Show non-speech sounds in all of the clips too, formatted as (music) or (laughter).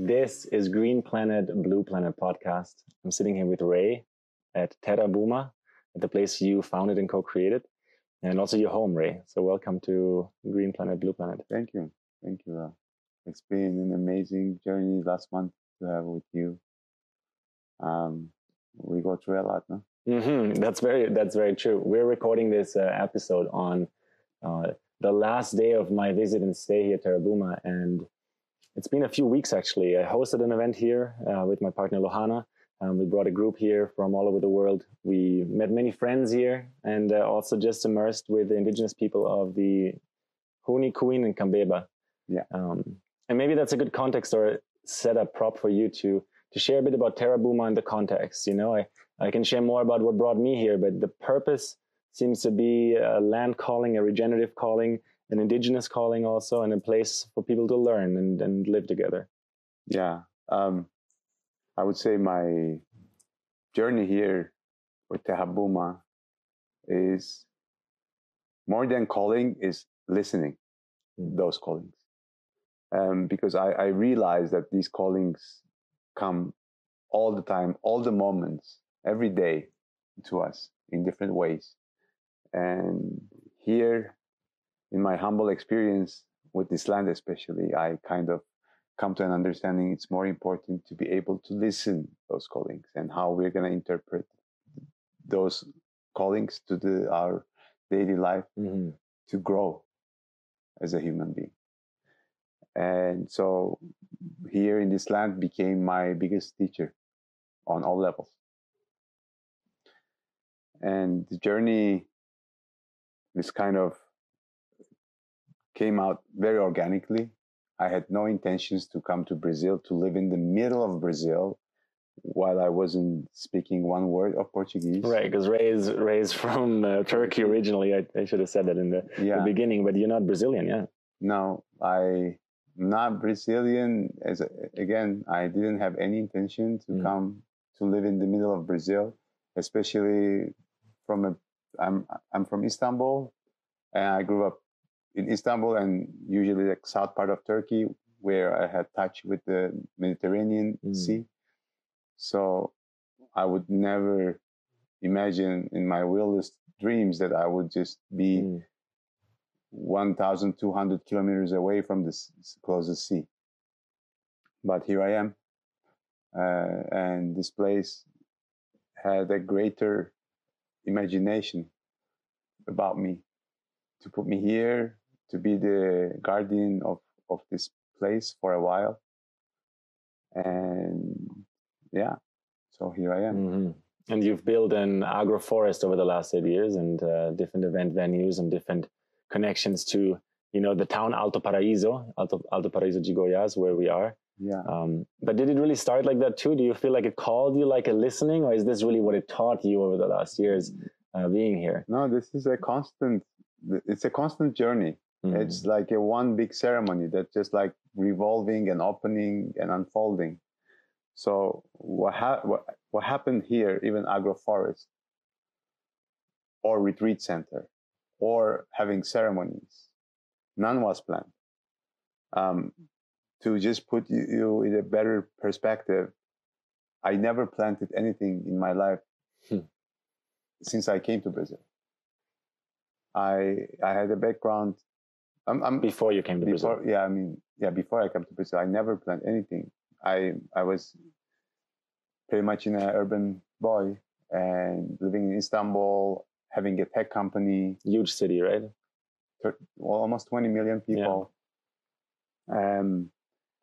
This is Green Planet, Blue Planet podcast. I'm sitting here with Ray at Terra Buma, at the place you founded and co-created, and also your home, Ray. So welcome to Green Planet, Blue Planet. Thank you. Thank you. Uh, it's been an amazing journey last month to have with you. Um, we go through a lot, no? Mm-hmm. That's very that's very true. We're recording this uh, episode on uh, the last day of my visit and stay here at Terra Buma, and it's been a few weeks actually. I hosted an event here uh, with my partner Lohana. Um, we brought a group here from all over the world. We met many friends here, and uh, also just immersed with the indigenous people of the Huni, Kuin, and Kambeba. Yeah. Um, and maybe that's a good context or setup prop for you to to share a bit about Terra Buma in the context. You know, I I can share more about what brought me here, but the purpose seems to be a land calling, a regenerative calling, an indigenous calling also, and a place for people to learn and, and live together. Yeah. Um, I would say my journey here with Terra Buma is more than calling is listening mm. those callings. Um, because I, I realize that these callings come all the time, all the moments, every day to us in different ways. And here, in my humble experience with this land, especially, I kind of come to an understanding it's more important to be able to listen those callings and how we're going to interpret those callings to the, our daily life mm-hmm. to grow as a human being. And so here in this land became my biggest teacher on all levels. And the journey this kind of came out very organically. I had no intentions to come to Brazil to live in the middle of Brazil while I wasn't speaking one word of Portuguese. Right, because Ray is raised from uh, Turkey originally. I, I, should have said that in the, yeah. the, beginning, but you're not Brazilian, yeah? No, I'm not Brazilian. As again, I didn't have any intention to mm. come to live in the middle of Brazil, especially from a I'm I'm from Istanbul, and I grew up in Istanbul and usually like south part of Turkey, where I had touch with the Mediterranean mm. Sea. So I would never imagine in my wildest dreams that I would just be mm. 1,200 kilometers away from the closest sea. But here I am, uh, and this place had a greater imagination about me to put me here to be the guardian of, of this place for a while. And yeah so here i am. Mm-hmm. and you've built an agroforest over the last eight years and uh, different event venues and different connections to you know the town alto paraíso alto, alto paraíso de goiás where we are. Yeah. Um, but did it really start like that too? Do you feel like it called you like a listening or is this really what it taught you over the last years uh, being here? No this is a constant it's a constant journey mm-hmm. it's like a one big ceremony that's just like revolving and opening and unfolding so what, ha- what, what happened here even agroforest or retreat center or having ceremonies none was planned um, to just put you in a better perspective, I never planted anything in my life hmm. since I came to Brazil. I I had a background. I'm, I'm before you came to before, Brazil. Yeah, I mean, yeah, before I came to Brazil, I never planted anything. I I was pretty much in an urban boy and living in Istanbul, having a tech company. Huge city, right? Well, almost 20 million people. Yeah. Um,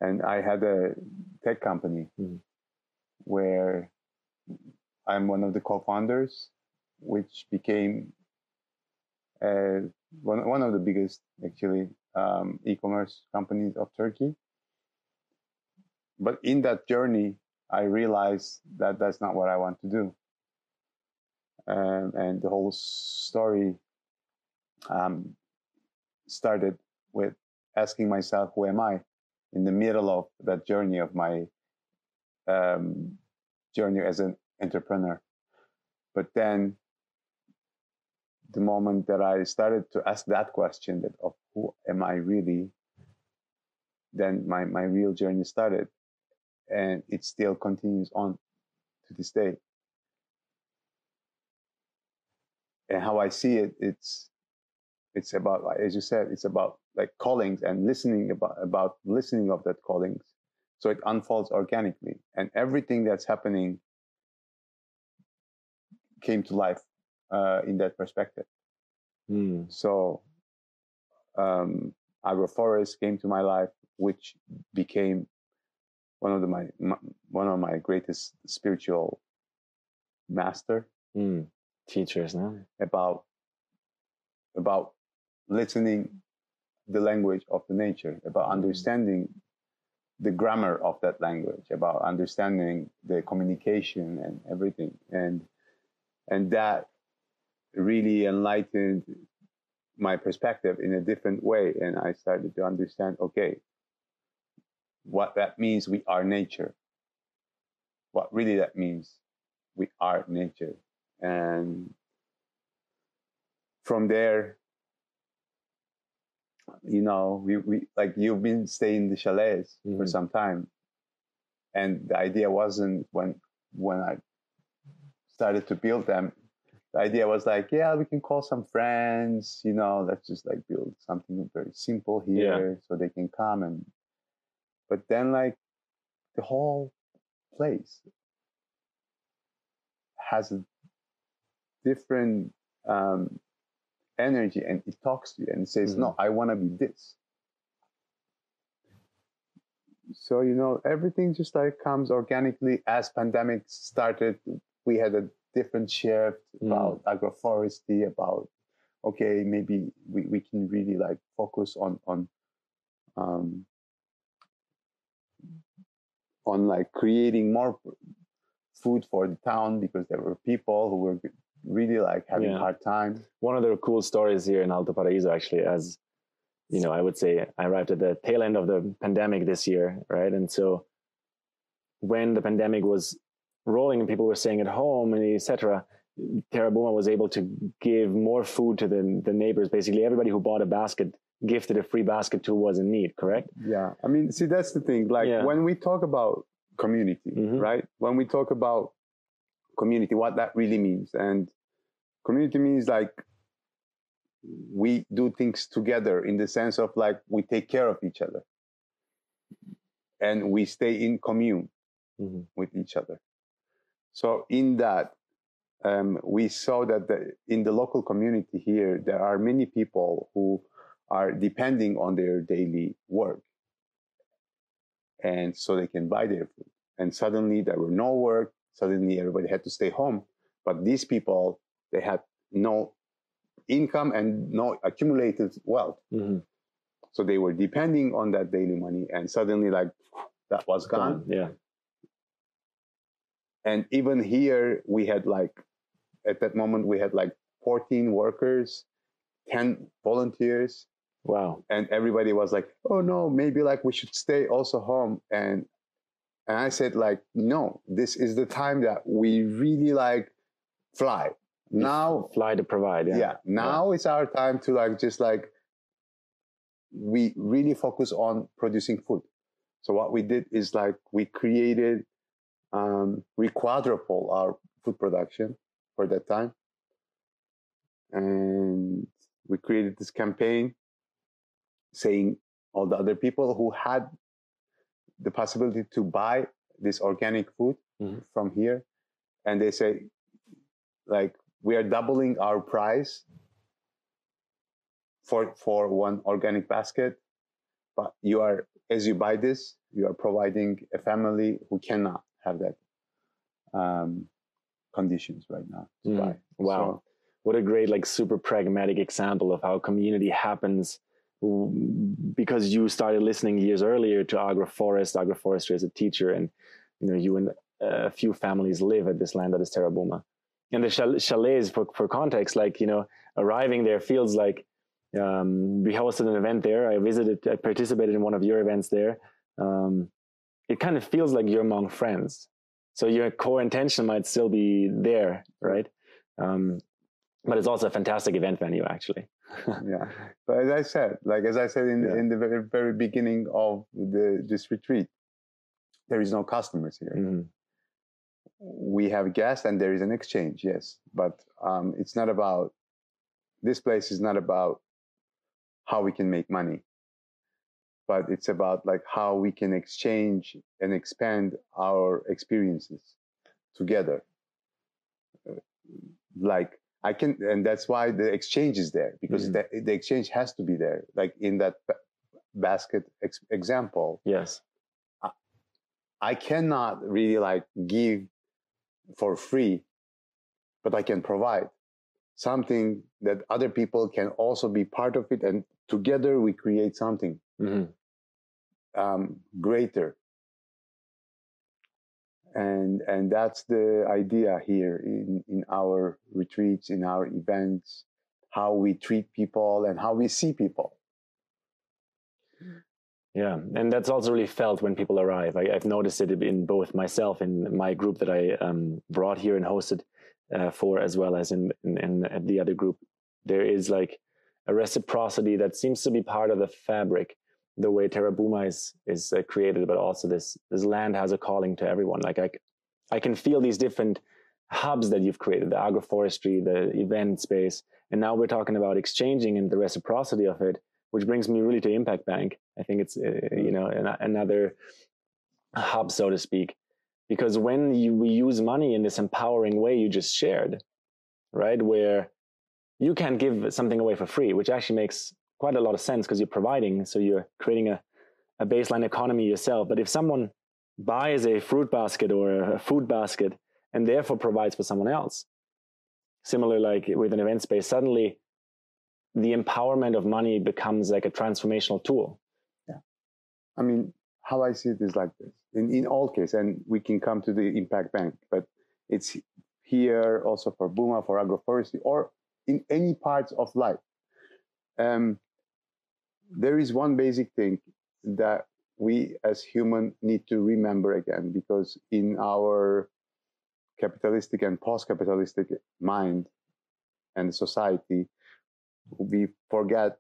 and I had a tech company mm. where I'm one of the co-founders, which became uh, one one of the biggest actually um, e-commerce companies of Turkey. But in that journey, I realized that that's not what I want to do, um, and the whole story um, started with asking myself, "Who am I?" in the middle of that journey of my um, journey as an entrepreneur. But then the moment that I started to ask that question that of who am I really, then my, my real journey started. and it still continues on to this day. And how I see it, it's it's about as you said, it's about like callings and listening about about listening of that callings. So it unfolds organically, and everything that's happening came to life uh, in that perspective. Mm. So um, agroforest came to my life, which became one of the, my, my one of my greatest spiritual master Mm. Teachers, no? about about listening the language of the nature, about understanding the grammar of that language, about understanding the communication and everything, and and that really enlightened my perspective in a different way, and I started to understand, okay, what that means. We are nature. What really that means, we are nature, and from there you know we, we like you've been staying in the chalets for Mhm. some time and the idea wasn't when when i started to build them the idea was like yeah we can call some friends you know let's just like build something very simple here so they can come and but then like the whole place has a different um, energy and it talks to you and says, Mhm. No, I want to be this. So, you know, everything just like comes organically as pandemic started. We had a different shift Mm. about agroforestry, about okay, maybe we, we can really like focus on on um, on like creating more food for the town because there were people who were really like having Yeah. a hard time. One of the cool stories here in Alto Paraíso, actually, as you know, I would say I arrived at the tail end of the pandemic this year, right? And so when the pandemic was rolling and people were staying at home and etc., Terabuma was able to give more food to the, the neighbors. Basically, everybody who bought a basket gifted a free basket to who was in need, correct? Yeah, I mean, see, that's the thing. Like Yeah. when we talk about community, Mhm. right? When we talk about community, what that really means, and community means like we do things together in the sense of like we take care of each other, and we stay in commune Mhm. with each other. So in that, um, we saw that the, in the local community here, there are many people who are depending on their daily work. And so they can buy their food. And suddenly there were no work. Suddenly everybody had to stay home. But these people, they had no income and no accumulated wealth. Mhm. So they were depending on that daily money. And suddenly, like, that was gone. Yeah. And even here we had like at that moment we had like 14 workers 10 volunteers Wow. and everybody was like oh no maybe like we should stay also home and and i said like no this is the time that we really like fly now Fly to provide. yeah, Yeah. now it's our time to like just like we really focus on producing food so what we did is like we created um, we quadruple our food production for that time and we created this campaign saying all the other people who had the possibility to buy this organic food Mhm. from here and they say like we are doubling our price for for one organic basket but you are as you buy this you are providing a family who cannot have that um, conditions right now to Mm. buy. Wow. So, what a great like super pragmatic example of how community happens because you started listening years earlier to agroforest. Agroforestry as a teacher and you know you and a few families live at this land that is terabuma. And the chalets for, for context like you know arriving there feels like um, we hosted an event there. I visited i participated in one of your events there. Um, it kind of feels like you're among friends so your core intention might still be there right um, but it's also a fantastic event venue actually (laughs) yeah but as i said like as i said in, Yeah. in the very, very beginning of the this retreat there is no customers here. hmm We have guests and there is an exchange, yes, but um, it's not about. This place is not about how we can make money, but it's about like how we can exchange and expand our experiences together. Uh, Like I can, and that's why the exchange is there because Mhm. the, the exchange has to be there. Like in that ba- basket ex- example, Yes. I cannot really like give for free, but I can provide something that other people can also be part of it, and together we create something hmm um, greater. And and that's the idea here in in our retreats, in our events, how we treat people and how we see people. Yeah, and that's also really felt when people arrive. I, I've noticed it in both myself and my group that I um, brought here and hosted uh, for, as well as in, in, in the other group. There is like a reciprocity that seems to be part of the fabric, the way Terra Buma is is uh, created, but also this this land has a calling to everyone. Like I, I can feel these different hubs that you've created, the agroforestry, the event space, and now we're talking about exchanging and the reciprocity of it which brings me really to Impact Bank. I think it's uh, you know an, another hub, so to speak, because when you we use money in this empowering way you just shared, right, where you can't give something away for free, which actually makes quite a lot of sense because you're providing, so you're creating a, a baseline economy yourself. But if someone buys a fruit basket or a food basket and therefore provides for someone else, similar like with an event space, suddenly the empowerment of money becomes like a transformational tool. Yeah. I mean, how I see it is like this in, in all cases, and we can come to the impact bank, but it's here also for Buma, for agroforestry, or in any parts of life. Um, there is one basic thing that we as human need to remember again, because in our capitalistic and post-capitalistic mind and society, we forget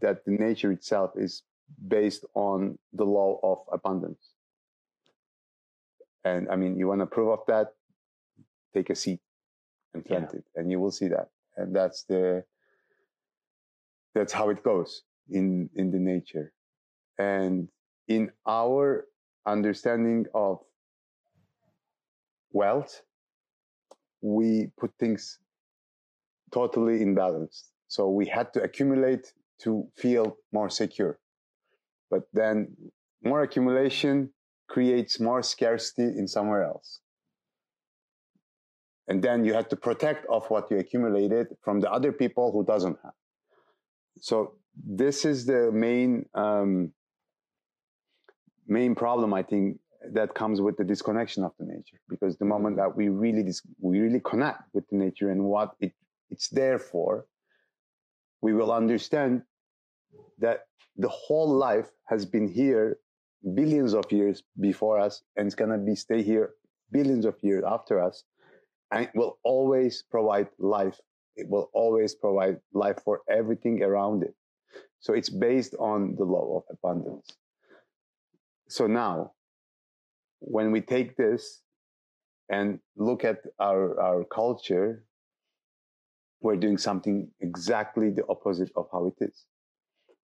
that the nature itself is based on the law of abundance. And I mean, you want to prove of that, take a seed and plant it, and you will see that. And that's the that's how it goes in in the nature. And in our understanding of wealth, we put things totally in balance. So we had to accumulate to feel more secure. But then more accumulation creates more scarcity in somewhere else. And then you had to protect of what you accumulated from the other people who doesn't have. So this is the main um, main problem I think that comes with the disconnection of the nature. Because the moment that we really dis- we really connect with the nature and what it it's there for, we will understand that the whole life has been here billions of years before us and it's going to be stay here billions of years after us. And it will always provide life. It will always provide life for everything around it so it's based on the law of abundance. So now when we take this and look at our our culture we're doing something exactly the opposite of how it is.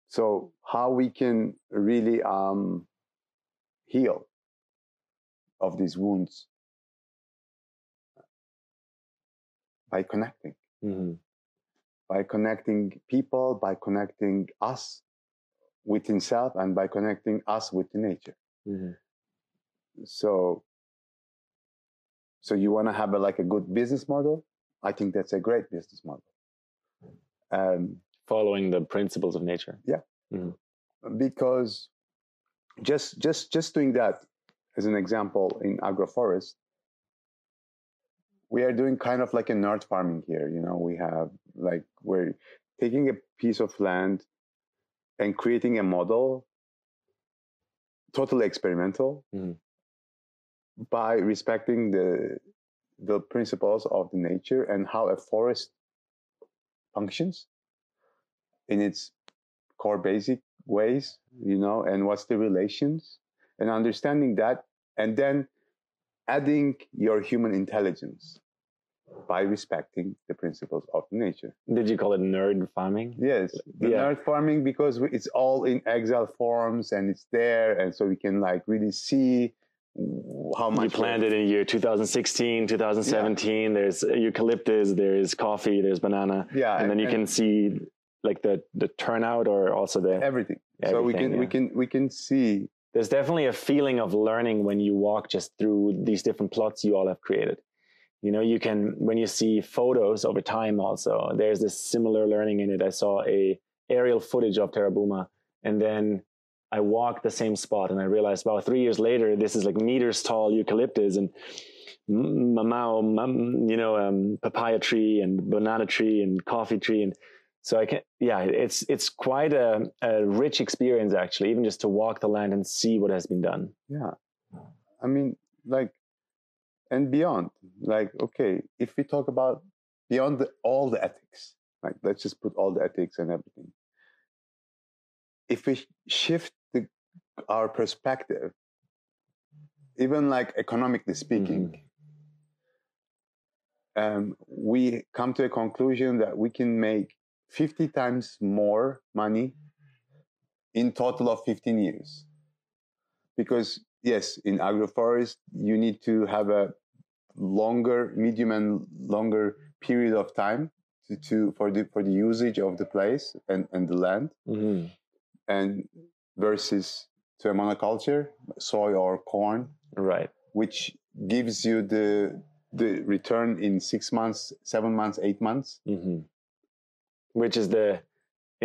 So how we can really um, heal of these wounds by connecting. Mm-hmm. By connecting people by connecting us within self and by connecting us with the nature Mm-hmm. so so you want to have a, like a good business model i think that's a great business model um, Following the principles of nature. Yeah. Because just just just doing that as an example in agroforest we are doing kind of like a nerd farming here you know we have like we're taking a piece of land and creating a model totally experimental Mhm. by respecting the the principles of the nature and how a forest functions in its core basic ways, you know, and what's the relations, and understanding that and then adding your human intelligence by respecting the principles of nature. Did you call it nerd farming? Yes, the Yeah. nerd farming because it's all in Excel forms and it's there, and so we can like really see how much You planted in year 2016, 2017. There's eucalyptus, there's coffee, there's banana, Yeah, and then you and- can see like the the turnout or also the. everything. so we Everything, can we can we can see There's definitely a feeling of learning when you walk just through these different plots you all have created. You know, you can when you see photos over time. Also, there's this similar learning in it. I saw a aerial footage of Terabuma, and then I walked the same spot, and I realized, wow, three years later, this is like meters tall eucalyptus and mamao, mam- you know, um, papaya tree and banana tree and coffee tree, and so I can, yeah, it's it's quite a, a rich experience actually, even just to walk the land and see what has been done. yeah i mean like and beyond. Like okay if we talk about beyond the, all the ethics like let's just put all the ethics and everything. If we shift the, our perspective even like economically speaking um, we come to a conclusion that we can make 50 times more money in total of 15 years. Because yes in agroforest you need to have a longer medium and longer period of time to, to for the for the usage of the place and, and the land Mhm. and versus to a monoculture soy or corn Right. which gives you the the return in six months seven months eight months hmm Which is the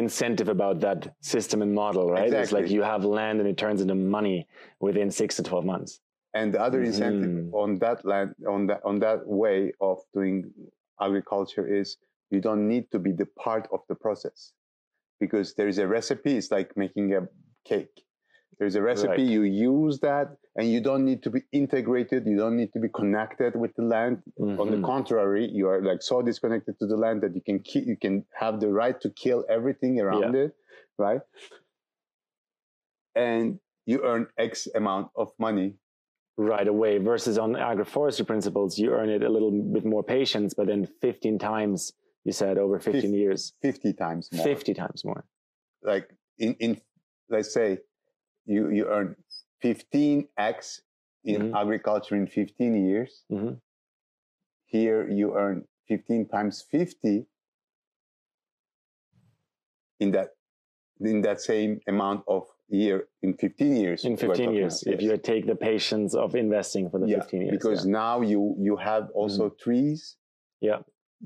incentive about that system and model, right? It's like you have land and it turns into money within six to 12 months. and the other incentive Mhm. on that land on that on that way of doing agriculture is you don't need to be the part of the process because there is a recipe it's like making a cake there's a recipe Right. you use that and you don't need to be integrated you don't need to be connected with the land on the Mhm. contrary you are like so disconnected to the land that you can ki- you can have the right to kill everything around it right and you earn x amount of money right away versus on agroforestry principles, you earn it a little bit more patience, but then 15 times, you said over 15 Fif- years, 50 times more 50 times more. like in, in let's say you you earn 15x in Mhm. agriculture in 15 years hmm here you earn 15 times 50 in that in that same amount of year in 15 years In 15 years, about, if yes. you take the patience of investing for the yeah, 15 years. because yeah. now you you have also trees Yeah.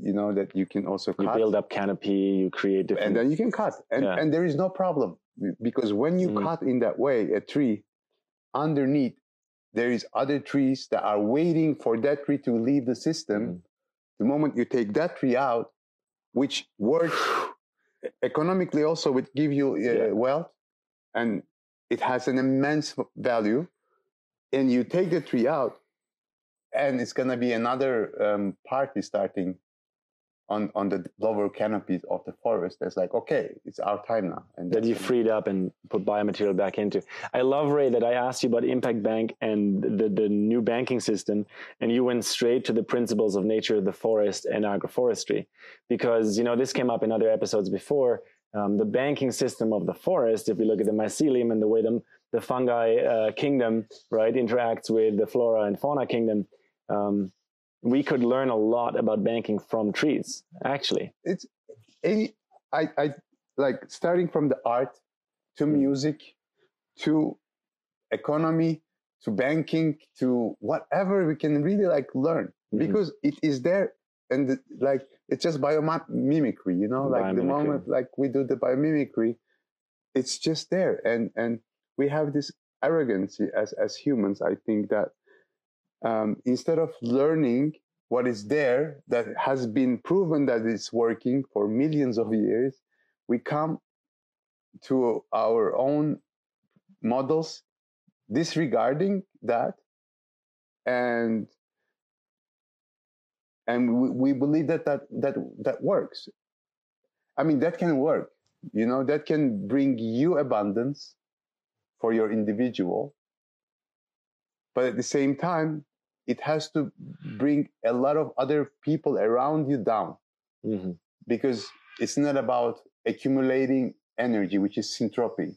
you know that you can also you cut build up canopy, you create different. and then you can cut and, Yeah. and there is no problem because when you Mhm. cut in that way a tree underneath there is other trees that are waiting for that tree to leave the system Mhm. the moment you take that tree out which works economically also would give you uh, Yeah. wealth and it has an immense value and you take the tree out and it's going to be another um, party starting on on the lower canopies of the forest that's like okay it's our time now and that you freed up and put biomaterial back into. I love Ray that I asked you about Impact Bank and the, the new banking system, and you went straight to the principles of nature, the forest, and agroforestry, because you know this came up in other episodes before. Um, the banking system of the forest, if we look at the mycelium and the way the, the fungi uh, kingdom right interacts with the flora and fauna kingdom, um, we could learn a lot about banking from trees. Actually, it's any I, I like starting from the art to Mm. music to economy to banking to whatever we can really like learn Mhm. because it is there and the, like it's just biomimicry you know like the moment like we do the biomimicry it's just there and and we have this arrogance as as humans i think that um, instead of learning what is there that has been proven that it's working for millions of years, we come to our own models disregarding that and and we, we believe that, that that that works. I mean that can work you know that can bring you abundance for your individual but at the same time, it has to bring a lot of other people around you down hmm because it's not about accumulating energy, which is syntropy.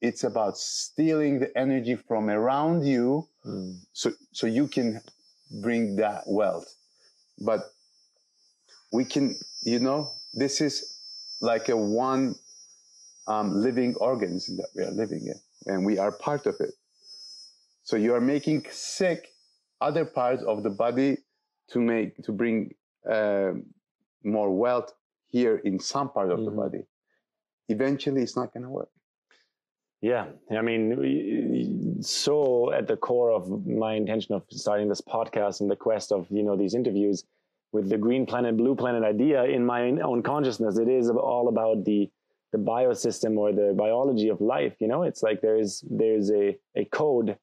It's about stealing the energy from around you Mm. so so you can bring that wealth but we can you know this is like a one um, living organism that we are living in and we are part of it so you are making sick other parts of the body to make to bring um, more wealth here in some part of the Mhm. body eventually it's not going to work Yeah, I mean, so at the core of my intention of starting this podcast and the quest of you know these interviews with the green planet, blue planet idea in my own consciousness, it is all about the the biosystem or the biology of life. You know, it's like there's there's a a code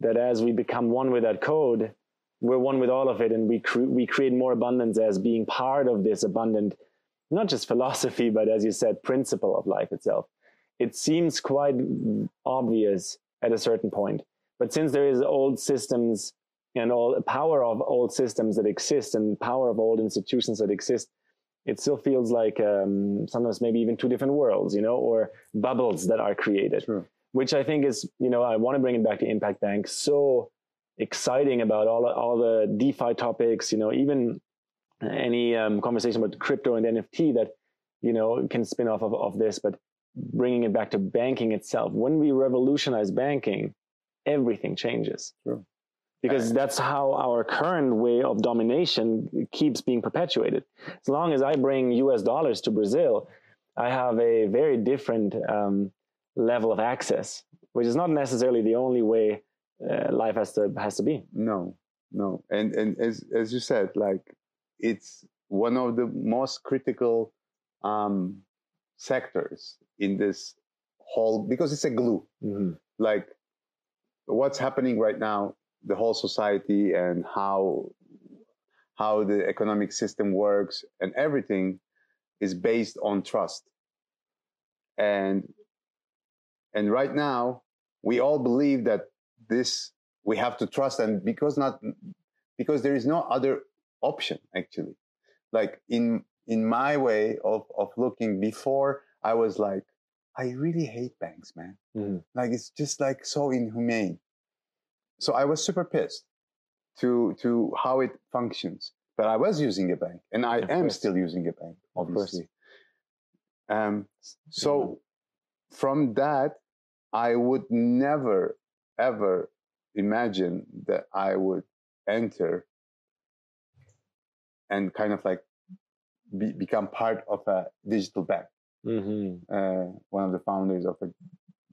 that as we become one with that code, we're one with all of it, and we cre- we create more abundance as being part of this abundant, not just (laughs) philosophy, but as you said, principle of life itself it seems quite obvious at a certain point. But since there is old systems and all power of old systems that exist and power of old institutions that exist, it still feels like um, sometimes maybe even two different worlds, you know, or bubbles that are created. True. Which I think is, you know, I want to bring it back to Impact Bank. So exciting about all all the DeFi topics, you know, even any um, conversation about crypto and NFT that you know can spin off of, of this, but bringing it back to banking itself. When we revolutionize banking, everything changes. Sure. Because that's how our current way of domination keeps being perpetuated. As long as I bring US dollars to Brazil, I have a very different um, level of access, which is not necessarily the only way uh, life has to has to be. No, no, and and as as you said, like it's one of the most critical um, sectors in this whole because it's a glue. Mhm. Like what's happening right now, the whole society and how how the economic system works and everything is based on trust. And and right now we all believe that this we have to trust and because not because there is no other option actually. Like in in my way of of looking before i was like i really hate banks man. Mhm. like it's just like so inhumane. So i was super pissed to to how it functions. But i was using a bank and i Of am course. still using a bank obviously. Um so from that i would never ever imagine that i would enter and kind of like be, become part of a digital bank Mhm. uh, one of the founders of a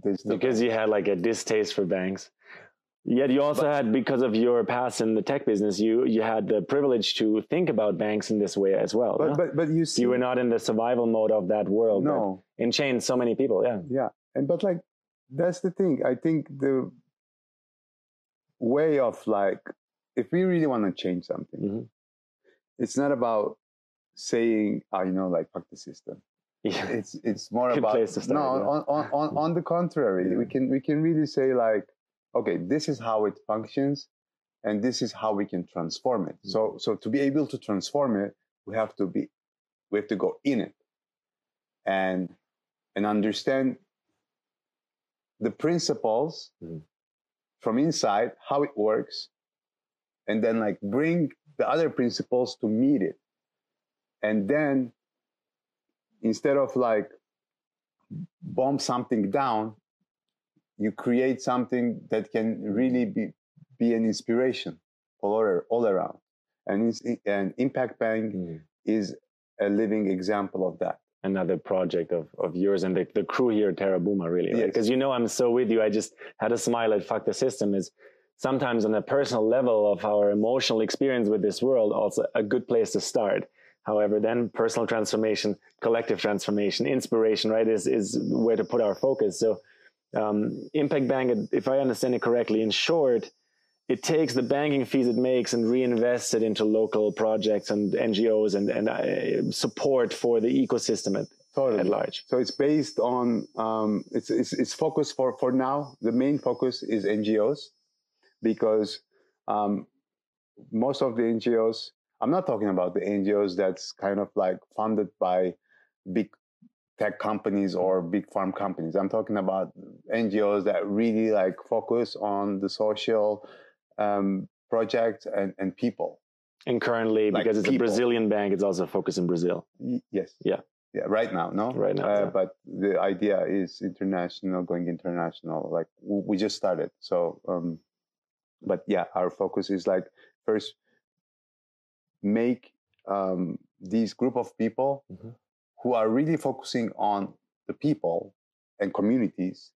digital because bank. you had like a distaste for banks yet you also had because of your past in the tech business you you had the privilege to think about banks in this way as well but no? but but you see you were not in the survival mode of that world no enchained so many people yeah yeah and but like that's the thing i think the way of like if we really want to change something Mhm. it's not about saying oh you know like fuck the system yeah it's it's more (laughs) Good about place to start, no yeah. on, on, on, (laughs) on the contrary we can we can really say like okay this is how it functions and this is how we can transform it Mm-hmm. so so to be able to transform it we have to be we have to go in it and and understand the principles Mhm. from inside how it works and then like bring the other principles to meet it and then instead of like bomb something down you create something that can really be be an inspiration all, ar- all around and and impact bank Mhm. is a living example of that another project of, of yours and the, the crew here at Terabuma, really, right? Yes. Because you know I'm so with you. I just had a smile at fuck the system is sometimes on a personal level of our emotional experience with this world, also a good place to start. However, then personal transformation, collective transformation, inspiration, right, is is where to put our focus. So um, Impact Bank, if I understand it correctly, in short, it takes the banking fees it makes and reinvests it into local projects and NGOs and, and uh, support for the ecosystem at, totally at large. so it's based on um, it's, it's it's focused for for now the main focus is ngos because um, most of the NGOs, I'm not talking about the NGOs that's kind of like funded by big tech companies or big farm companies. I'm talking about NGOs that really like focus on the social um, projects and, and people. And currently, Like because it's a. Brazilian bank, it's also focused in Brazil. Y- Yes. Yeah. Yeah. Right now, no. Right now, Uh, yeah. But the idea is international, going international. Like we just started. So, um, but yeah, our focus is like first make um, these group of people Mhm. who are really focusing on the people and communities.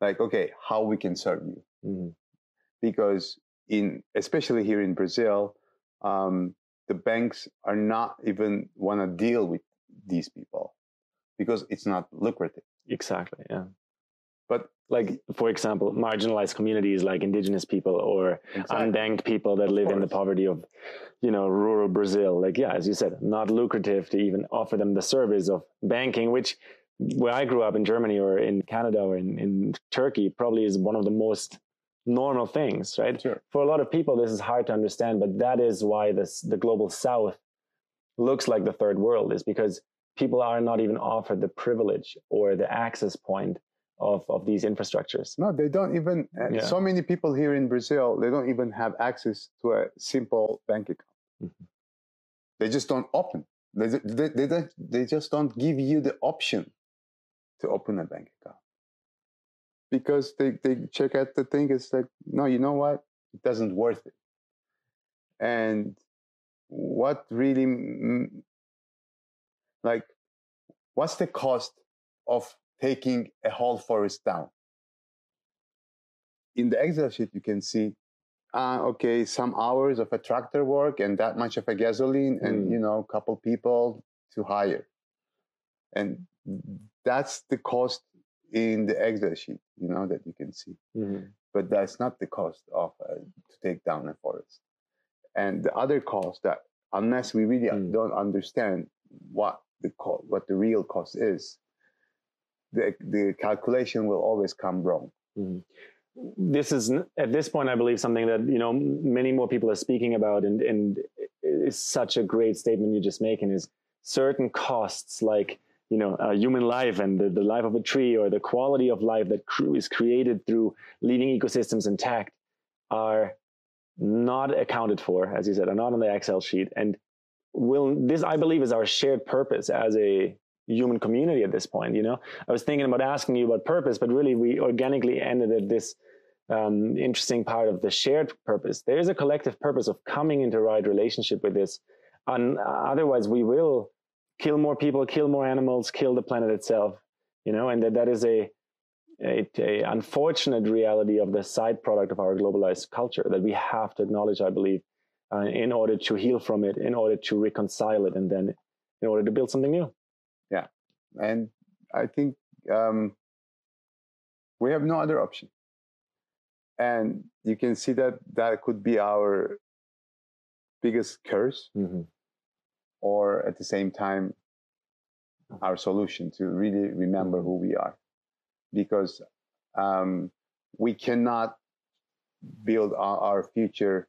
Like, okay, how we can serve you Mhm. Because in especially here in Brazil, um, the banks are not even want to deal with these people because it's not lucrative. Exactly. Yeah. But Like, for example, marginalized communities like indigenous people or unbanked people that live in the poverty of, you know, rural Brazil. Like, yeah, as you said, not lucrative to even offer them the service of banking, which where I grew up in Germany or in Canada or in, in Turkey probably is one of the most normal things, right? Sure. For a lot of people, this is hard to understand, but that is why this the global south looks like the third world is because people are not even offered the privilege or the access point of, of these infrastructures. No, they don't even. Uh, Yeah. So many people here in Brazil, they don't even have access to a simple bank account. Mhm. They just don't open. They, they, they, they just don't give you the option to open a bank account because they, they check out the thing. It's like, no, you know what? It doesn't worth it. And what really, mm, like, what's the cost of taking a whole forest down? in the Excel sheet, you can see, uh, okay, some hours of a tractor work and that much of a gasoline and, Mm. you know, a couple people to hire. And that's the cost in the Excel sheet, you know, that you can see. Mhm. But that's not the cost of uh, to take down a forest. And the other cost that, unless we really Mm. don't understand what the co- what the real cost is, the, the calculation will always come wrong. Mhm. This is at this point, I believe, something that you know many more people are speaking about, and and is such a great statement you're just making. Is certain costs like you know human life and the, the life of a tree or the quality of life that cr- is created through leaving ecosystems intact are not accounted for, as you said, are not on the Excel sheet, and will this I believe is our shared purpose as a human community at this point. You know, I was thinking about asking you about purpose, but really we organically ended at this um, interesting part of the shared purpose. There is a collective purpose of coming into right relationship with this. And otherwise, we will kill more people, kill more animals, kill the planet itself. You know, and that that is a a, a unfortunate reality of the side product of our globalized culture that we have to acknowledge. I believe, uh, in order to heal from it, in order to reconcile it, and then in order to build something new. Yeah, and I think um, we have no other option. And you can see that that could be our biggest curse, Mm-hmm. Or at the same time, our solution to really remember who we are, because um, we cannot build our, our future,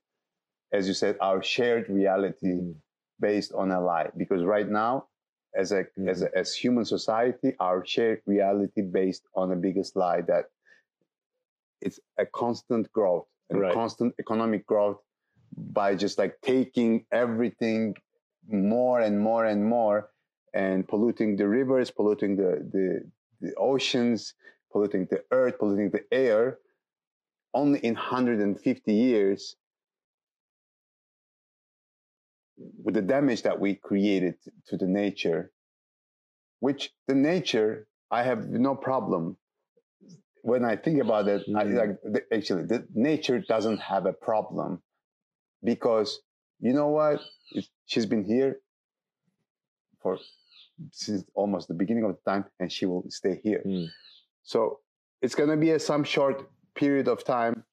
as you said, our shared reality Mm-hmm. based on a lie. Because right now, as a, as a as human society, our shared reality based on the biggest lie that it's a constant growth and Right. constant economic growth by just like taking everything more and more and more and polluting the rivers, polluting the the, the oceans, polluting the earth, polluting the air. Only in 150 years, with the damage that we created to the nature, which the nature, I have no problem. When I think about it, I, Mhm. like actually, the nature doesn't have a problem because you know what? It, she's been here for since almost the beginning of the time, and she will stay here. Mm. So it's going to be a, some short period of time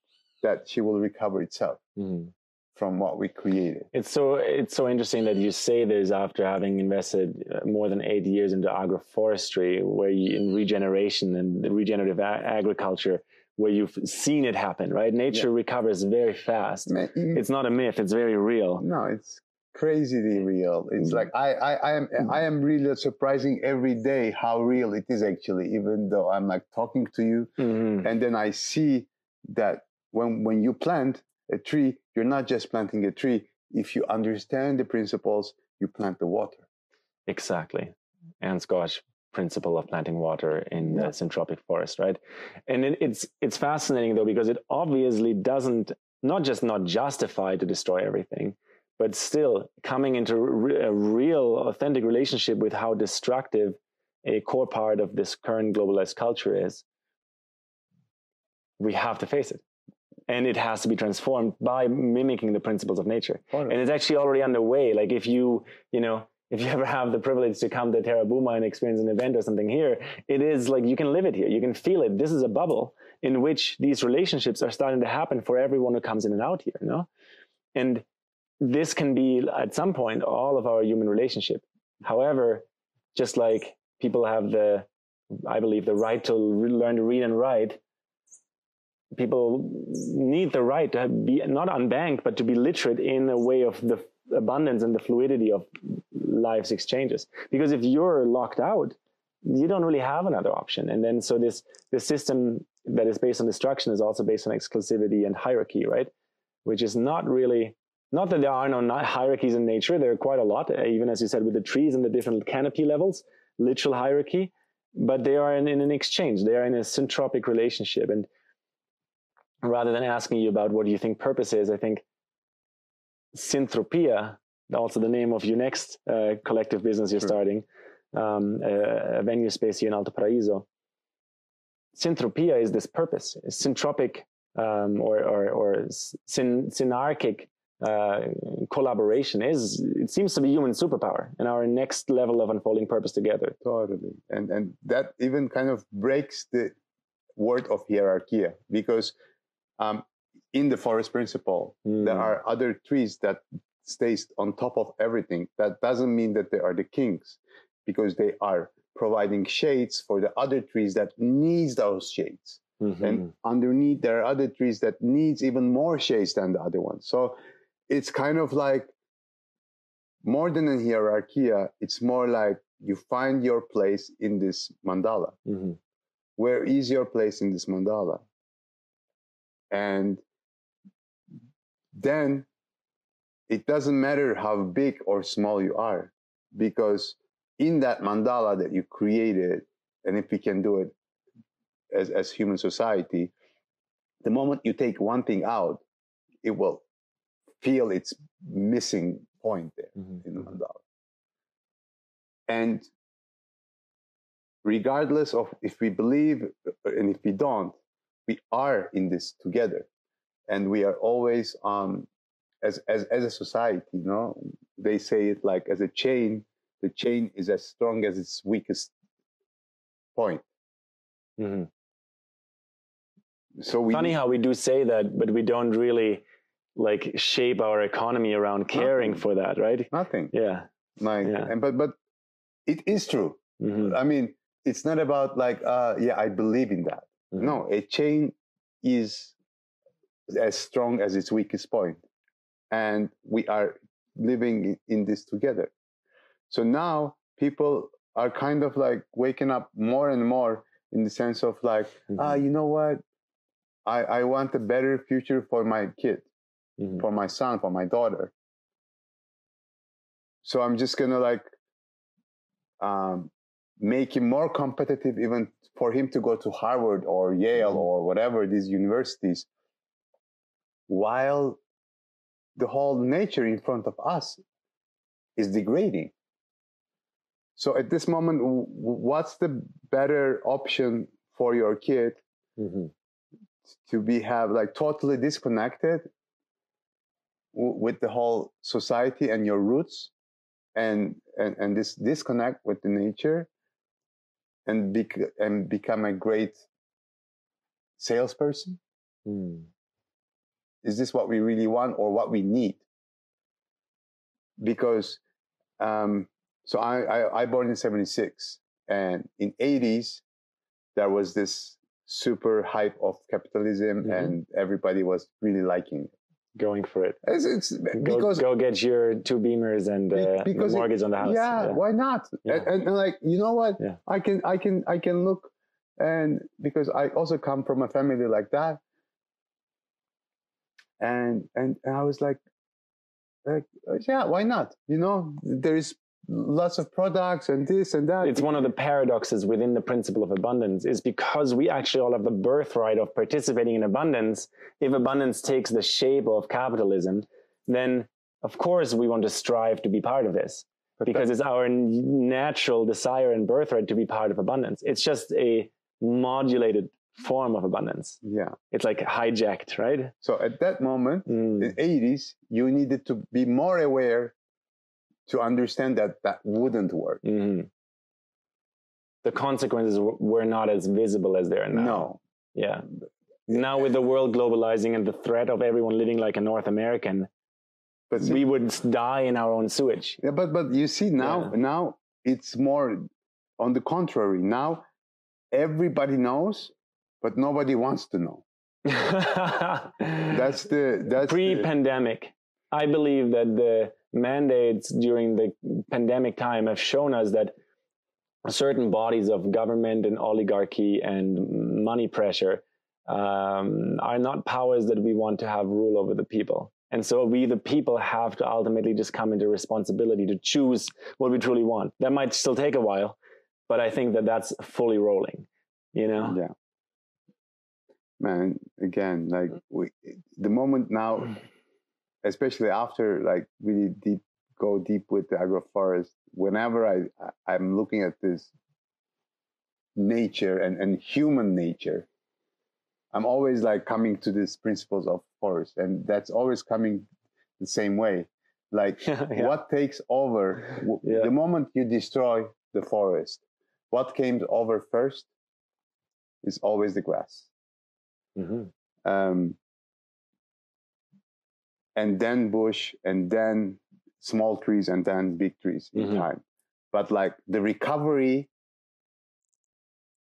that she will recover itself Mm-hmm. from what we created. It's so it's so interesting that you say this after having invested uh, more than eight years into agroforestry, where you, in regeneration and the regenerative a- agriculture, where you've seen it happen, right? Nature yeah. recovers very fast. Man, it's not a myth; it's very real. No, it's crazily real. It's mm-hmm. like I, I, I am mm-hmm. I am really surprising every day how real it is actually, even though I'm like talking to you, mm-hmm. and then I see that when when you plant a tree, you're not just planting a tree. If you understand the principles, you plant the water. Exactly. And Scotch principle of planting water in yeah. the syntropic forest, right? And it, it's it's fascinating though because it obviously doesn't not just not justify to destroy everything, but still coming into a real authentic relationship with how destructive a core part of this current globalized culture is. We have to face it and it has to be transformed by mimicking the principles of nature. And it's actually already underway. Like if you, you know, if you (laughs) ever have the privilege to come to Terra Buma and experience an event or something here, it is like you can live it here. You can feel it. This is a bubble in which these relationships are starting to happen for everyone who comes in and out here, you know? And this can be at some point all of our human relationship. However, just like people have the, I believe, the right to learn to read and write, people need the right to be not unbanked, but to be literate in a way of the abundance and the fluidity of life's exchanges. Because if you're locked out, you don't really have another option. And then so this this system that is based on destruction is also based on exclusivity and hierarchy, right? Which is not really not that there are no hierarchies in nature. There are quite a lot, eh, even as you said, with the trees and the different canopy levels, literal hierarchy. But they are in, in an exchange. They are in a syntropic relationship. And rather than asking you about what do you think purpose is, I think Syntropia, also the name of your next uh, collective business you're sure. starting, um, a, a, venue space here in Alto Paraíso. Syntropia is this purpose, syntropic um, or, or, or syn, synarchic uh, collaboration is it seems to be human superpower and our next level of unfolding purpose together totally and and that even kind of breaks the word of hierarchy because um, in the forest principle, mm. there are other trees that stays on top of everything. That doesn't mean that they are the kings, because they are providing shades for the other trees that needs those shades. Mm-hmm. And underneath, there are other trees that needs even more shades than the other ones. So it's kind of like more than a hierarchy. It's more like you find your place in this mandala. Mm-hmm. Where is your place in this mandala? And then it doesn't matter how big or small you are, because in that mandala that you created, and if we can do it as, as human society, the moment you take one thing out, it will feel its missing point there mm-hmm. in the mm-hmm. mandala. And regardless of if we believe and if we don't, we are in this together and we are always um as as as a society you know they say it like as a chain the chain is as strong as its weakest point mm-hmm. so we funny how we do say that but we don't really like shape our economy around caring nothing. for that right nothing yeah like yeah. and but but it is true mm-hmm. i mean it's not about like uh yeah i believe in that mm-hmm. no a chain is as strong as its weakest point. And we are living in this together. So now people are kind of like waking up more and more in the sense of like, mm-hmm. ah, you know what? I, I want a better future for my kid, mm-hmm. for my son, for my daughter. So I'm just gonna like um, make him more competitive, even for him to go to Harvard or Yale mm-hmm. or whatever these universities, while the whole nature in front of us is degrading. So at this moment, what's the better option for your kid mm-hmm. to be have like totally disconnected with the whole society and your roots and and, and this disconnect with the nature and bec- and become a great salesperson mm is this what we really want or what we need? Because, um, so I, I, I born in 76 and in 80s, there was this super hype of capitalism Mhm. and everybody was really liking it. Going for it. It's, it's Go, because go get your two beamers and uh, the because it- mortgage on the house. yeah, why not Yeah. And, and, and like you know what Yeah. i can i can i can look and because i also come from a family like that and and, and i was like like uh, yeah why not you know there is lots of products and this and that It's one of the paradoxes within the principle of abundance is because we actually all have the birthright of participating in abundance. If abundance takes the shape of capitalism, then of course we want to strive to be part of this But because it's our natural desire and birthright to be part of abundance. It's just a modulated form of abundance. yeah It's like hijacked, right? so at that moment Mm. in 80s you needed to be more aware to understand that that wouldn't work Mhm. The consequences were not as visible as they are now. no Yeah. Now with the world globalizing and the threat of everyone living like a North American, but see, we would die in our own sewage. Yeah, but but you see now Yeah. now it's more on the contrary. Now everybody knows, but nobody wants to know. That's the that's pre-pandemic. I believe that the mandates during the pandemic time have shown us that certain bodies of government and oligarchy and money pressure um, are not powers that we want to have rule over the people. And so we, the people, have to ultimately just come into responsibility to choose what we truly want. That might still take a while, but I think that that's fully rolling. You know? yeah. Man, again, like mm. we, the moment now, (clears throat) especially after like really deep go deep with the agroforest. Whenever I I- I'm looking at this nature and and human nature, I'm always like coming to these principles of forest, and that's always coming the same way. Like (laughs) Yeah. what takes over Yeah. the moment you destroy the forest? What came over first is always the grass, Mhm. um, and then bush, and then small trees, and then big trees in Mhm. time. But like the recovery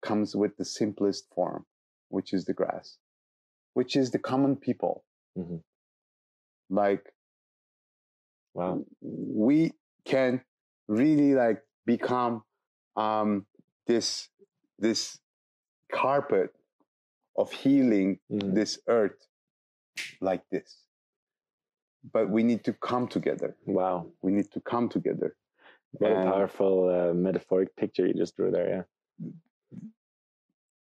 comes with the simplest form, which is the grass, which is the common people. Mhm. Like Wow. we can really like become um, this this carpet of healing Mhm. this earth like this but we need to come together Wow. we need to come together What a powerful uh, metaphoric picture you just drew there. Yeah.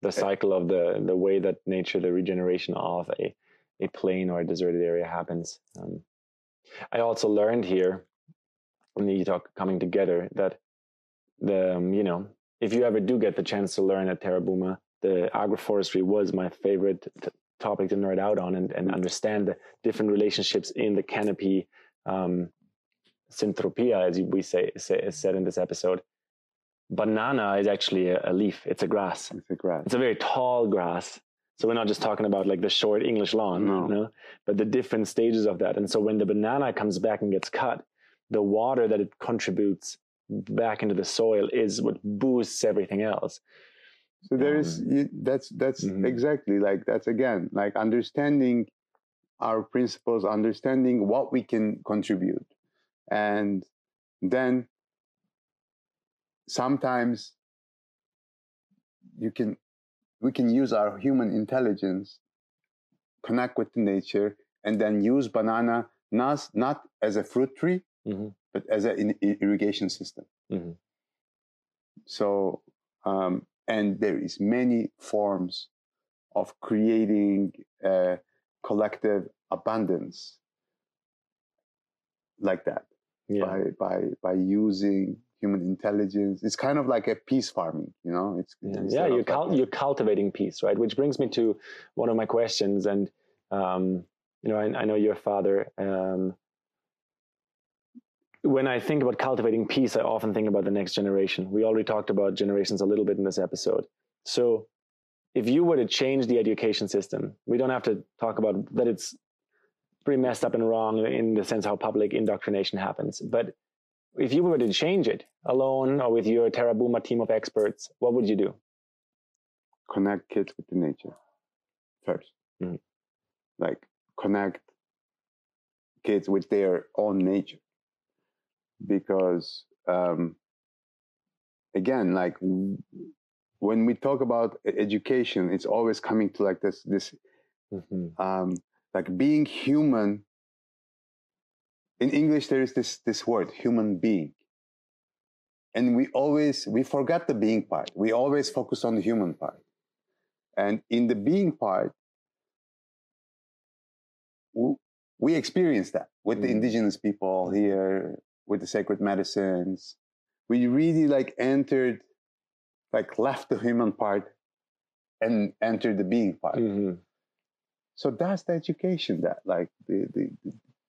The cycle of the the way that nature, the regeneration of a a plain or a deserted area happens. Um, I also learned here when you talk coming together that the um, you know if you ever do get the chance to learn at Terra Buma, the agroforestry was my favorite t- topic to nerd out on and, and understand the different relationships in the canopy um, syntropia, as we say, say said in this episode. Banana is actually a, a leaf; it's a grass. it's a grass It's a very tall grass. So we're not just talking about like the short English lawn, No. you know, but the different stages of that. And so when the banana comes back and gets cut, the water that it contributes back into the soil is what boosts everything else. So there is um, you, that's that's Mhm. exactly like that's again like understanding our principles understanding what we can contribute and then sometimes you can we can use our human intelligence connect with the nature and then use banana not not as a fruit tree Mhm. but as an irrigation system Mhm. so um, and there is many forms of creating a collective abundance like that Yeah. by by by using human intelligence it's kind of like a peace farming you know it's Yeah, you're, cul- you're cultivating peace, right? Which brings me to one of my questions. And, um, you know, I, I know your father. Um, when I think about cultivating peace, I often think about the next generation. We already talked about generations a little bit in this episode. So, if you were to change the education system, we don't have to talk about that it's pretty messed up and wrong in the sense how public indoctrination happens. But if you were to change it alone or with your Terra Buma team of experts, what would you do? connect kids with the nature 1st Mhm. like connect kids with their own nature because um, again like when we talk about education it's always coming to like this this Mhm. um, like being human in english there is this this word human being and we always we forget the being part we always focus on the human part and in the being part w- we experience that with the Mm. indigenous people here with the sacred medicines we really like entered like left the human part and entered the being part Mhm. so that's the education that like the the,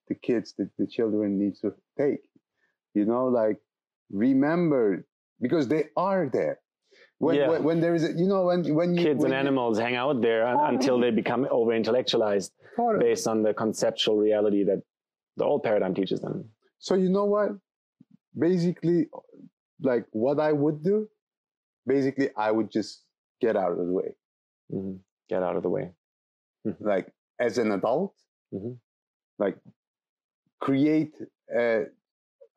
the, kids the, the children need to take you know like remember because they are there when Yeah. when, when there is a, you know when when you, Kids when and animals hang out there un- until they become over intellectualized based on the conceptual reality that the old paradigm teaches them. So you know what basically like what i would do basically i would just get out of the way Mhm. Get out of the way. like as an adult Mhm. like create a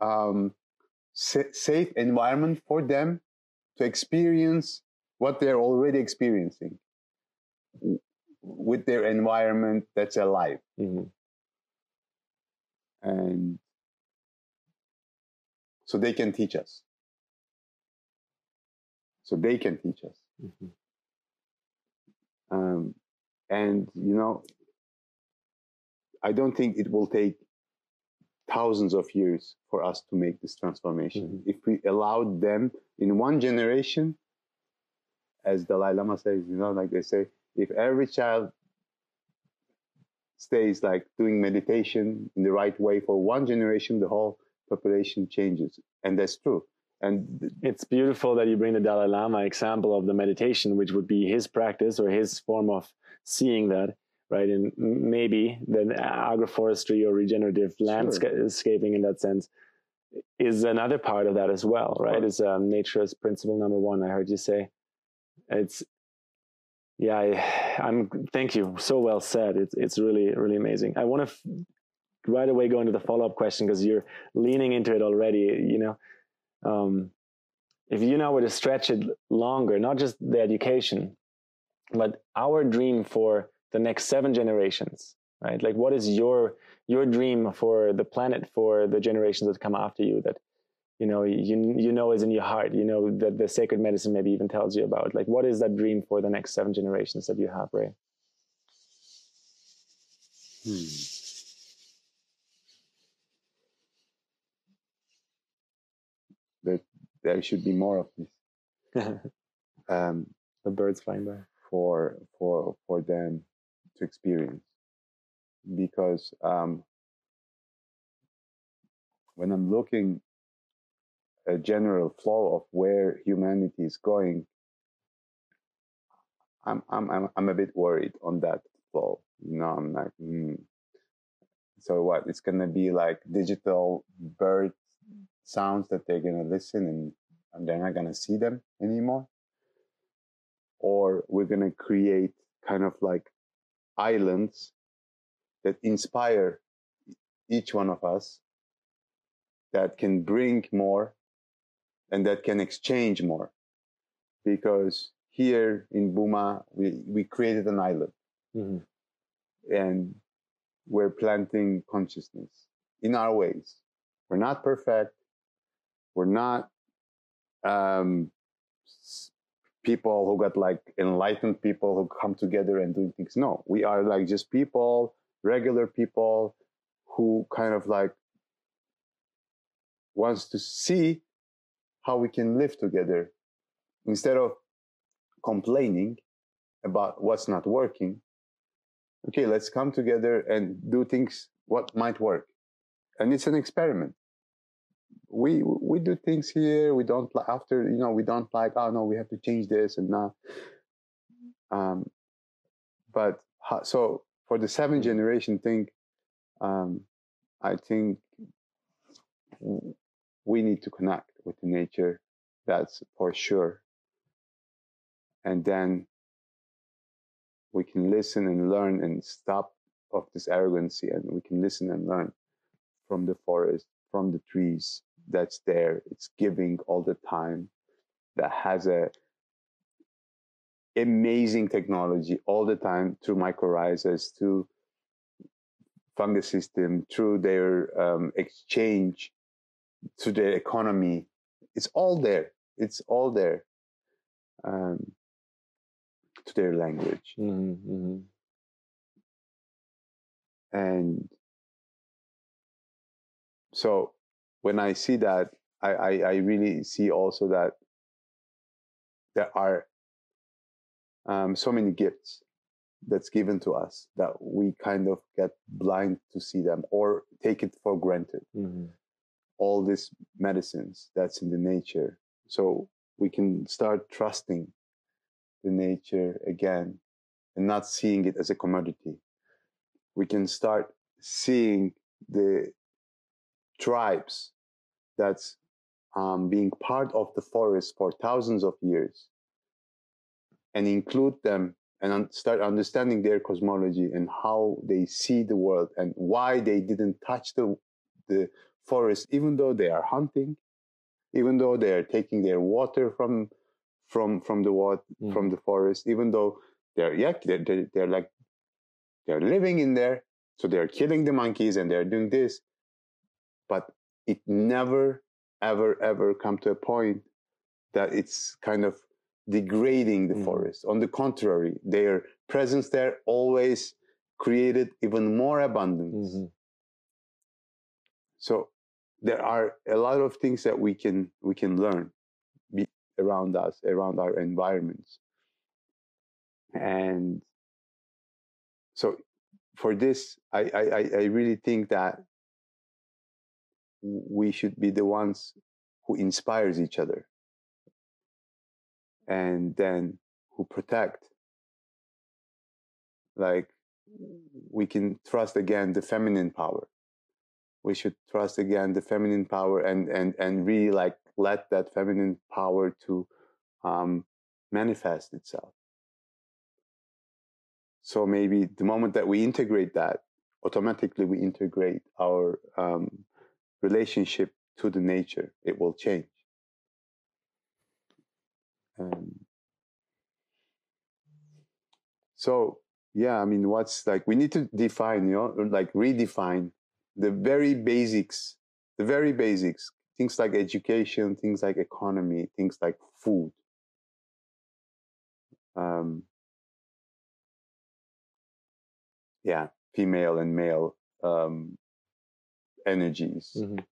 um, sa- safe environment for them to experience what they're already experiencing with their environment that's alive Mhm. and so they can teach us so they can teach us Mhm. um, and you know i don't think it will take thousands of years for us to make this transformation Mhm. if we allowed them in one generation as dalai lama says you know like they say if every child stays like doing meditation in the right way for one generation the whole population changes and that's true and th- It's beautiful that you bring the Dalai Lama example of the meditation, which would be his practice or his form of seeing that, right? And maybe the agroforestry or regenerative Sure. landscaping in that sense is another part of that as well, right? It's um, nature's principle number one. I heard you say. It's yeah, I, (sighs) I'm. Thank you. So well said. It's it's really really amazing. I want to f- right away go into the follow up question because you're leaning into it already. You know, um, if you now were to stretch it longer, not just the education, but our dream for the next seven generations, right? Like, what is your your dream for the planet for the generations that come after you? That you know you you know is in your heart. You know that the sacred medicine maybe even tells you about. Like, what is that dream for the next seven generations that you have, Ray? Hmm. That there should be more of this (laughs) the um, birds flying by. for for for them to experience, because um, when I'm looking a general flow of where humanity is going, I'm I'm I'm, I'm a bit worried on that flow. You know, I'm like, hmm. so what? It's gonna be like digital bird sounds that they're gonna listen and, and they're not gonna see them anymore, or we're gonna create kind of like islands that inspire each one of us that can bring more and that can exchange more. Because here in Buma we, we created an island. Hmm and we're planting consciousness in our ways. We're not perfect we're not um, people who got like enlightened people who come together and do things. No we are like just people regular people who kind of like wants to see how we can live together instead of complaining about what's not working. Okay let's come together and do things what might work. And it's an experiment we we do things here. We don't after you know we don't like oh no we have to change this and now um but so for the seven generation thing um i think we need to connect with the nature that's for sure. And then we can listen and learn and stop of this arrogancy and we can listen and learn from the forest from the trees that's there. It's giving all the time that has a amazing technology all the time through mycorrhizas to fungus system through their um, exchange to their economy. It's all there. It's all there um, to their language. Mm-hmm. and so when i see that I, I i really see also that there are um, so many gifts that's given to us that we kind of get blind to see them or take it for granted. Mm-hmm. all these medicines that's in the nature. So we can start trusting the nature again and not seeing it as a commodity. We can start seeing the tribes that's um, being part of the forest for thousands of years and include them and un- start understanding their cosmology and how they see the world and why they didn't touch the the forest even though they are hunting even though they are taking their water from from from the water Mm. from the forest even though they're yeah they're, they're, they're like they're living in there so they're killing the monkeys and they're doing this but it never ever ever come to a point that it's kind of degrading the Mhm. forest on the contrary their presence there always created even more abundance Mhm. so there are a lot of things that we can we can learn around us around our environments and so for this i I- i really think that we should be the ones who inspires each other and then who protect. Like we can trust again the feminine power. We should trust again the feminine power and and and really like let that feminine power to um, manifest itself. So maybe the moment that we integrate that automatically we integrate our um, relationship to the nature it will change. Um, so yeah i mean what's like we need to define you know like redefine the very basics the very basics things like education things like economy things like food. Um, yeah female and male um, energies Mhm.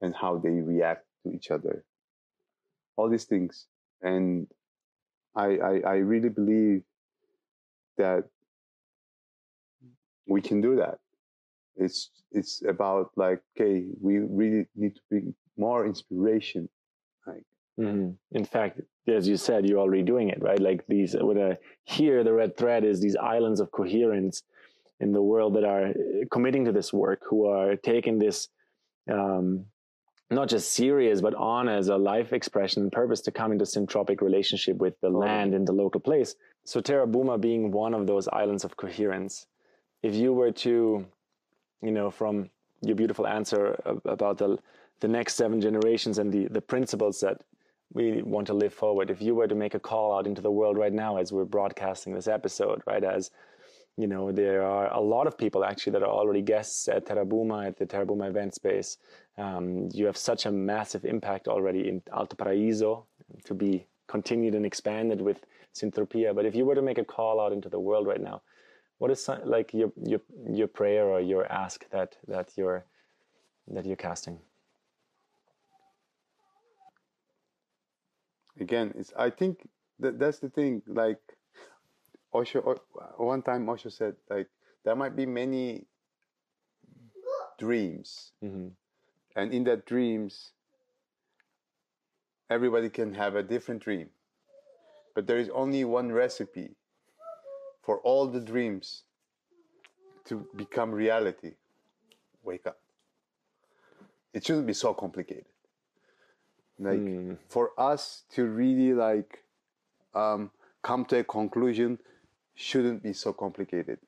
and how they react to each other all these things and i i, I really believe that we can do that it's it's about like okay we really need to bring more inspiration like Mhm. In fact, as you said, you're already doing it, right? Like these, with I here, the red thread is these islands of coherence in the world that are uh, committing to this work, who are taking this um, not just serious, but on as a life expression and purpose to come into syntropic relationship with the land and the local place. So Terra Buma being one of those islands of coherence, if you were to, you know, from your beautiful answer about the the next seven generations and the the principles that we want to live forward. If you were to make a call out into the world right now as we're broadcasting this episode, right, as you know, there are a lot of people actually that are already guests at Terra Buma at the Terra Buma event space. Um, you have such a massive impact already in Alto Paraíso to be continued and expanded with Syntropia. But if you were to make a call out into the world right now, what is like your your your prayer or your ask that that you're that you're casting? again it's i think that that's the thing like osho one time osho said like there might be many dreams. Hmm and in that dreams everybody can have a different dream. But there is only one recipe for all the dreams to become reality. Wake up. It shouldn't be so complicated. Like Mm. for us to really like um, come to a conclusion shouldn't be so complicated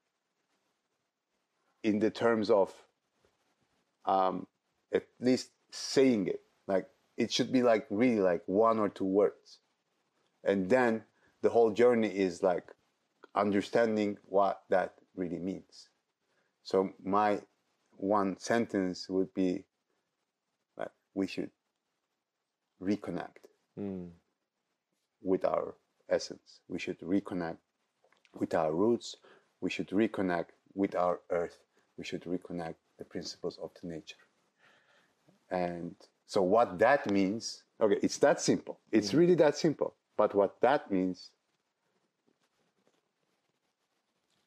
in the terms of um, at least saying it. Like it should be like really like one or two words, and then the whole journey is like understanding what that really means. So my one sentence would be like we should reconnect Mm. with our essence. We should reconnect with our roots. We should reconnect with our earth. We should reconnect the principles of the nature. And so, what that means, okay, it's that simple. It's mm-hmm. really that simple. But what that means,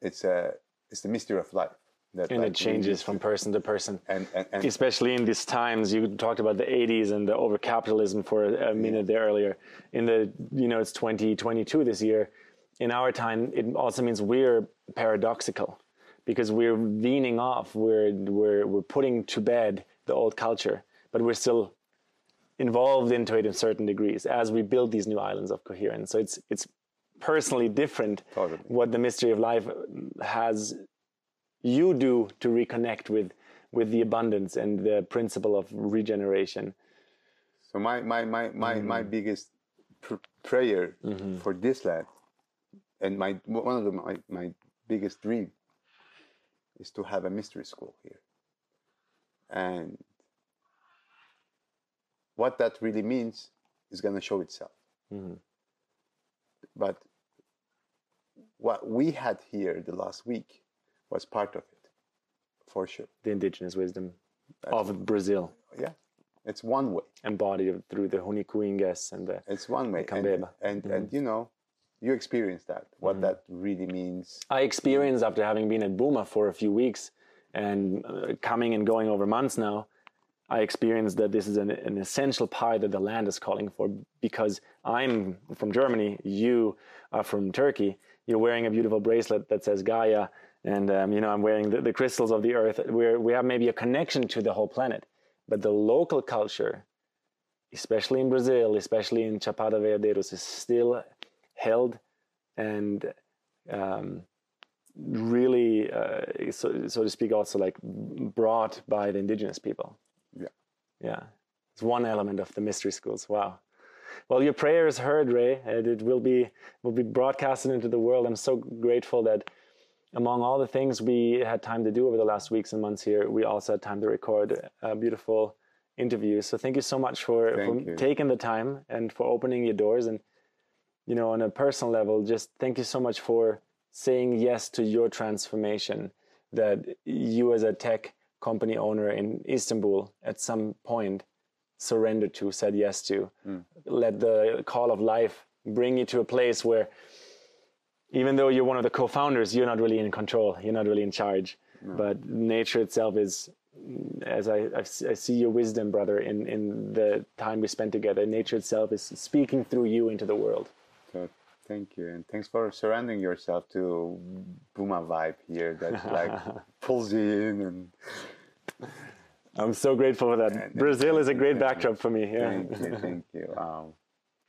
it's a it's the mystery of life. That And it changes from person to person. and and, and especially in these times you talked about the 80s and the over capitalism for a, a minute there earlier in the you know it's 2022 this year in our time it also means we're paradoxical because we're weaning off we're we're we're putting to bed the old culture but we're still involved into it in certain degrees as we build these new islands of coherence so it's it's personally different Totally. what the mystery of life has you do to reconnect with with the abundance and the principle of regeneration. So my my my my, my Mm-hmm. biggest pr- prayer for this land, and my one of the, my my biggest dream, is to have a mystery school here. And what that really means is going to show itself. Mhm. But what we had here the last week was part of it, for sure. The indigenous wisdom That's- of Brazil, Yeah, it's one way. embodied through the Hunikuinges and the It's one way, and Cambeba. and, and you know, you experience that. What that really means. I experienced after having been at Buma for a few weeks and uh, coming and going over months now. I experienced that this is an, an essential part that the land is calling for because I'm from Germany, you are from Turkey. You're wearing a beautiful bracelet that says Gaia, and um, you know I'm wearing the, the crystals of the earth. We're, we have maybe a connection to the whole planet, but the local culture, especially in Brazil, especially in Chapada Veadeiros, is still held and um, really, uh, so, so to speak, also like brought by the indigenous people. Yeah. Yeah. It's one element of the mystery schools. Wow. Well, your prayer is heard, Ray, and it will be will be broadcasted into the world. I'm so grateful that among all the things we had time to do over the last weeks and months here, we also had time to record a beautiful interview. So thank you so much for, for taking the time and for opening your doors. And you know, on a personal level, just thank you so much for saying yes to your transformation that you as a tech company owner in Istanbul at some point surrendered to, said yes to. Hmm. Let the call of life bring you to a place where even though you're one of the co-founders, you're not really in control. You're not really in charge. But nature itself is, as I see your wisdom, brother, in, in the time we spent together. Nature itself is speaking through you into the world. So thank you, and thanks for surrounding yourself to Buma vibe here that like (laughs) pulls you in and I'm so grateful for that. and Brazil is a great backdrop for me. Yeah. Thank you, thank you. (laughs) Um,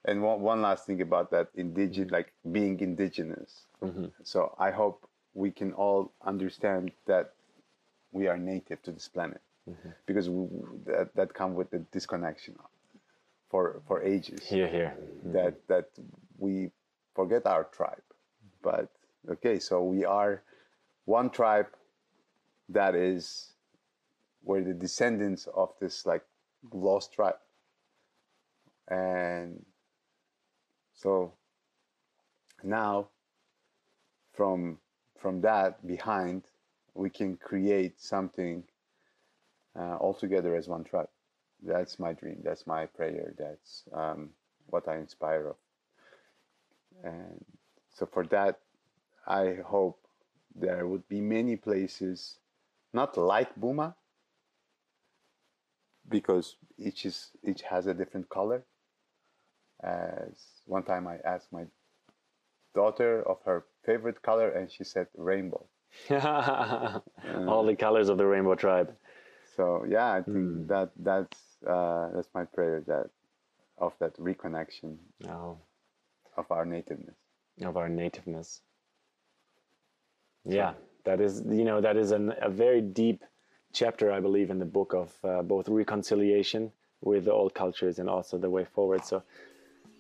and one, one last thing about that indigenous, like being indigenous. So I hope we can all understand that we are native to this planet, because we, that that come with the disconnection for for ages. Here, here. That that we forget our tribe, but okay, so we are one tribe that is we're the descendants of this like lost tribe. And so now from from that behind we can create something uh, all together as one tribe. That's my dream. That's my prayer. That's um, what i inspire of and so for that i hope there would be many places not like buma because each is each has a different color. As one time I asked my daughter of her favorite color, and she said rainbow. (laughs) All the colors of the rainbow tribe. So yeah, I think that that's uh, that's my prayer that of that reconnection Oh, of our nativeness. of our nativeness. Yeah, that is you know that is an, a very deep chapter I believe in the book of uh, both reconciliation with the old cultures and also the way forward. So.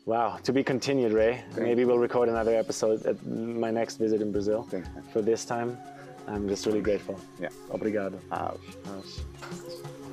Wow, to be continued, Ray. Maybe we'll record another episode at my next visit in Brazil. Thank you. For this time, I'm just really grateful. Yeah. Obrigado. Ouch. Ouch.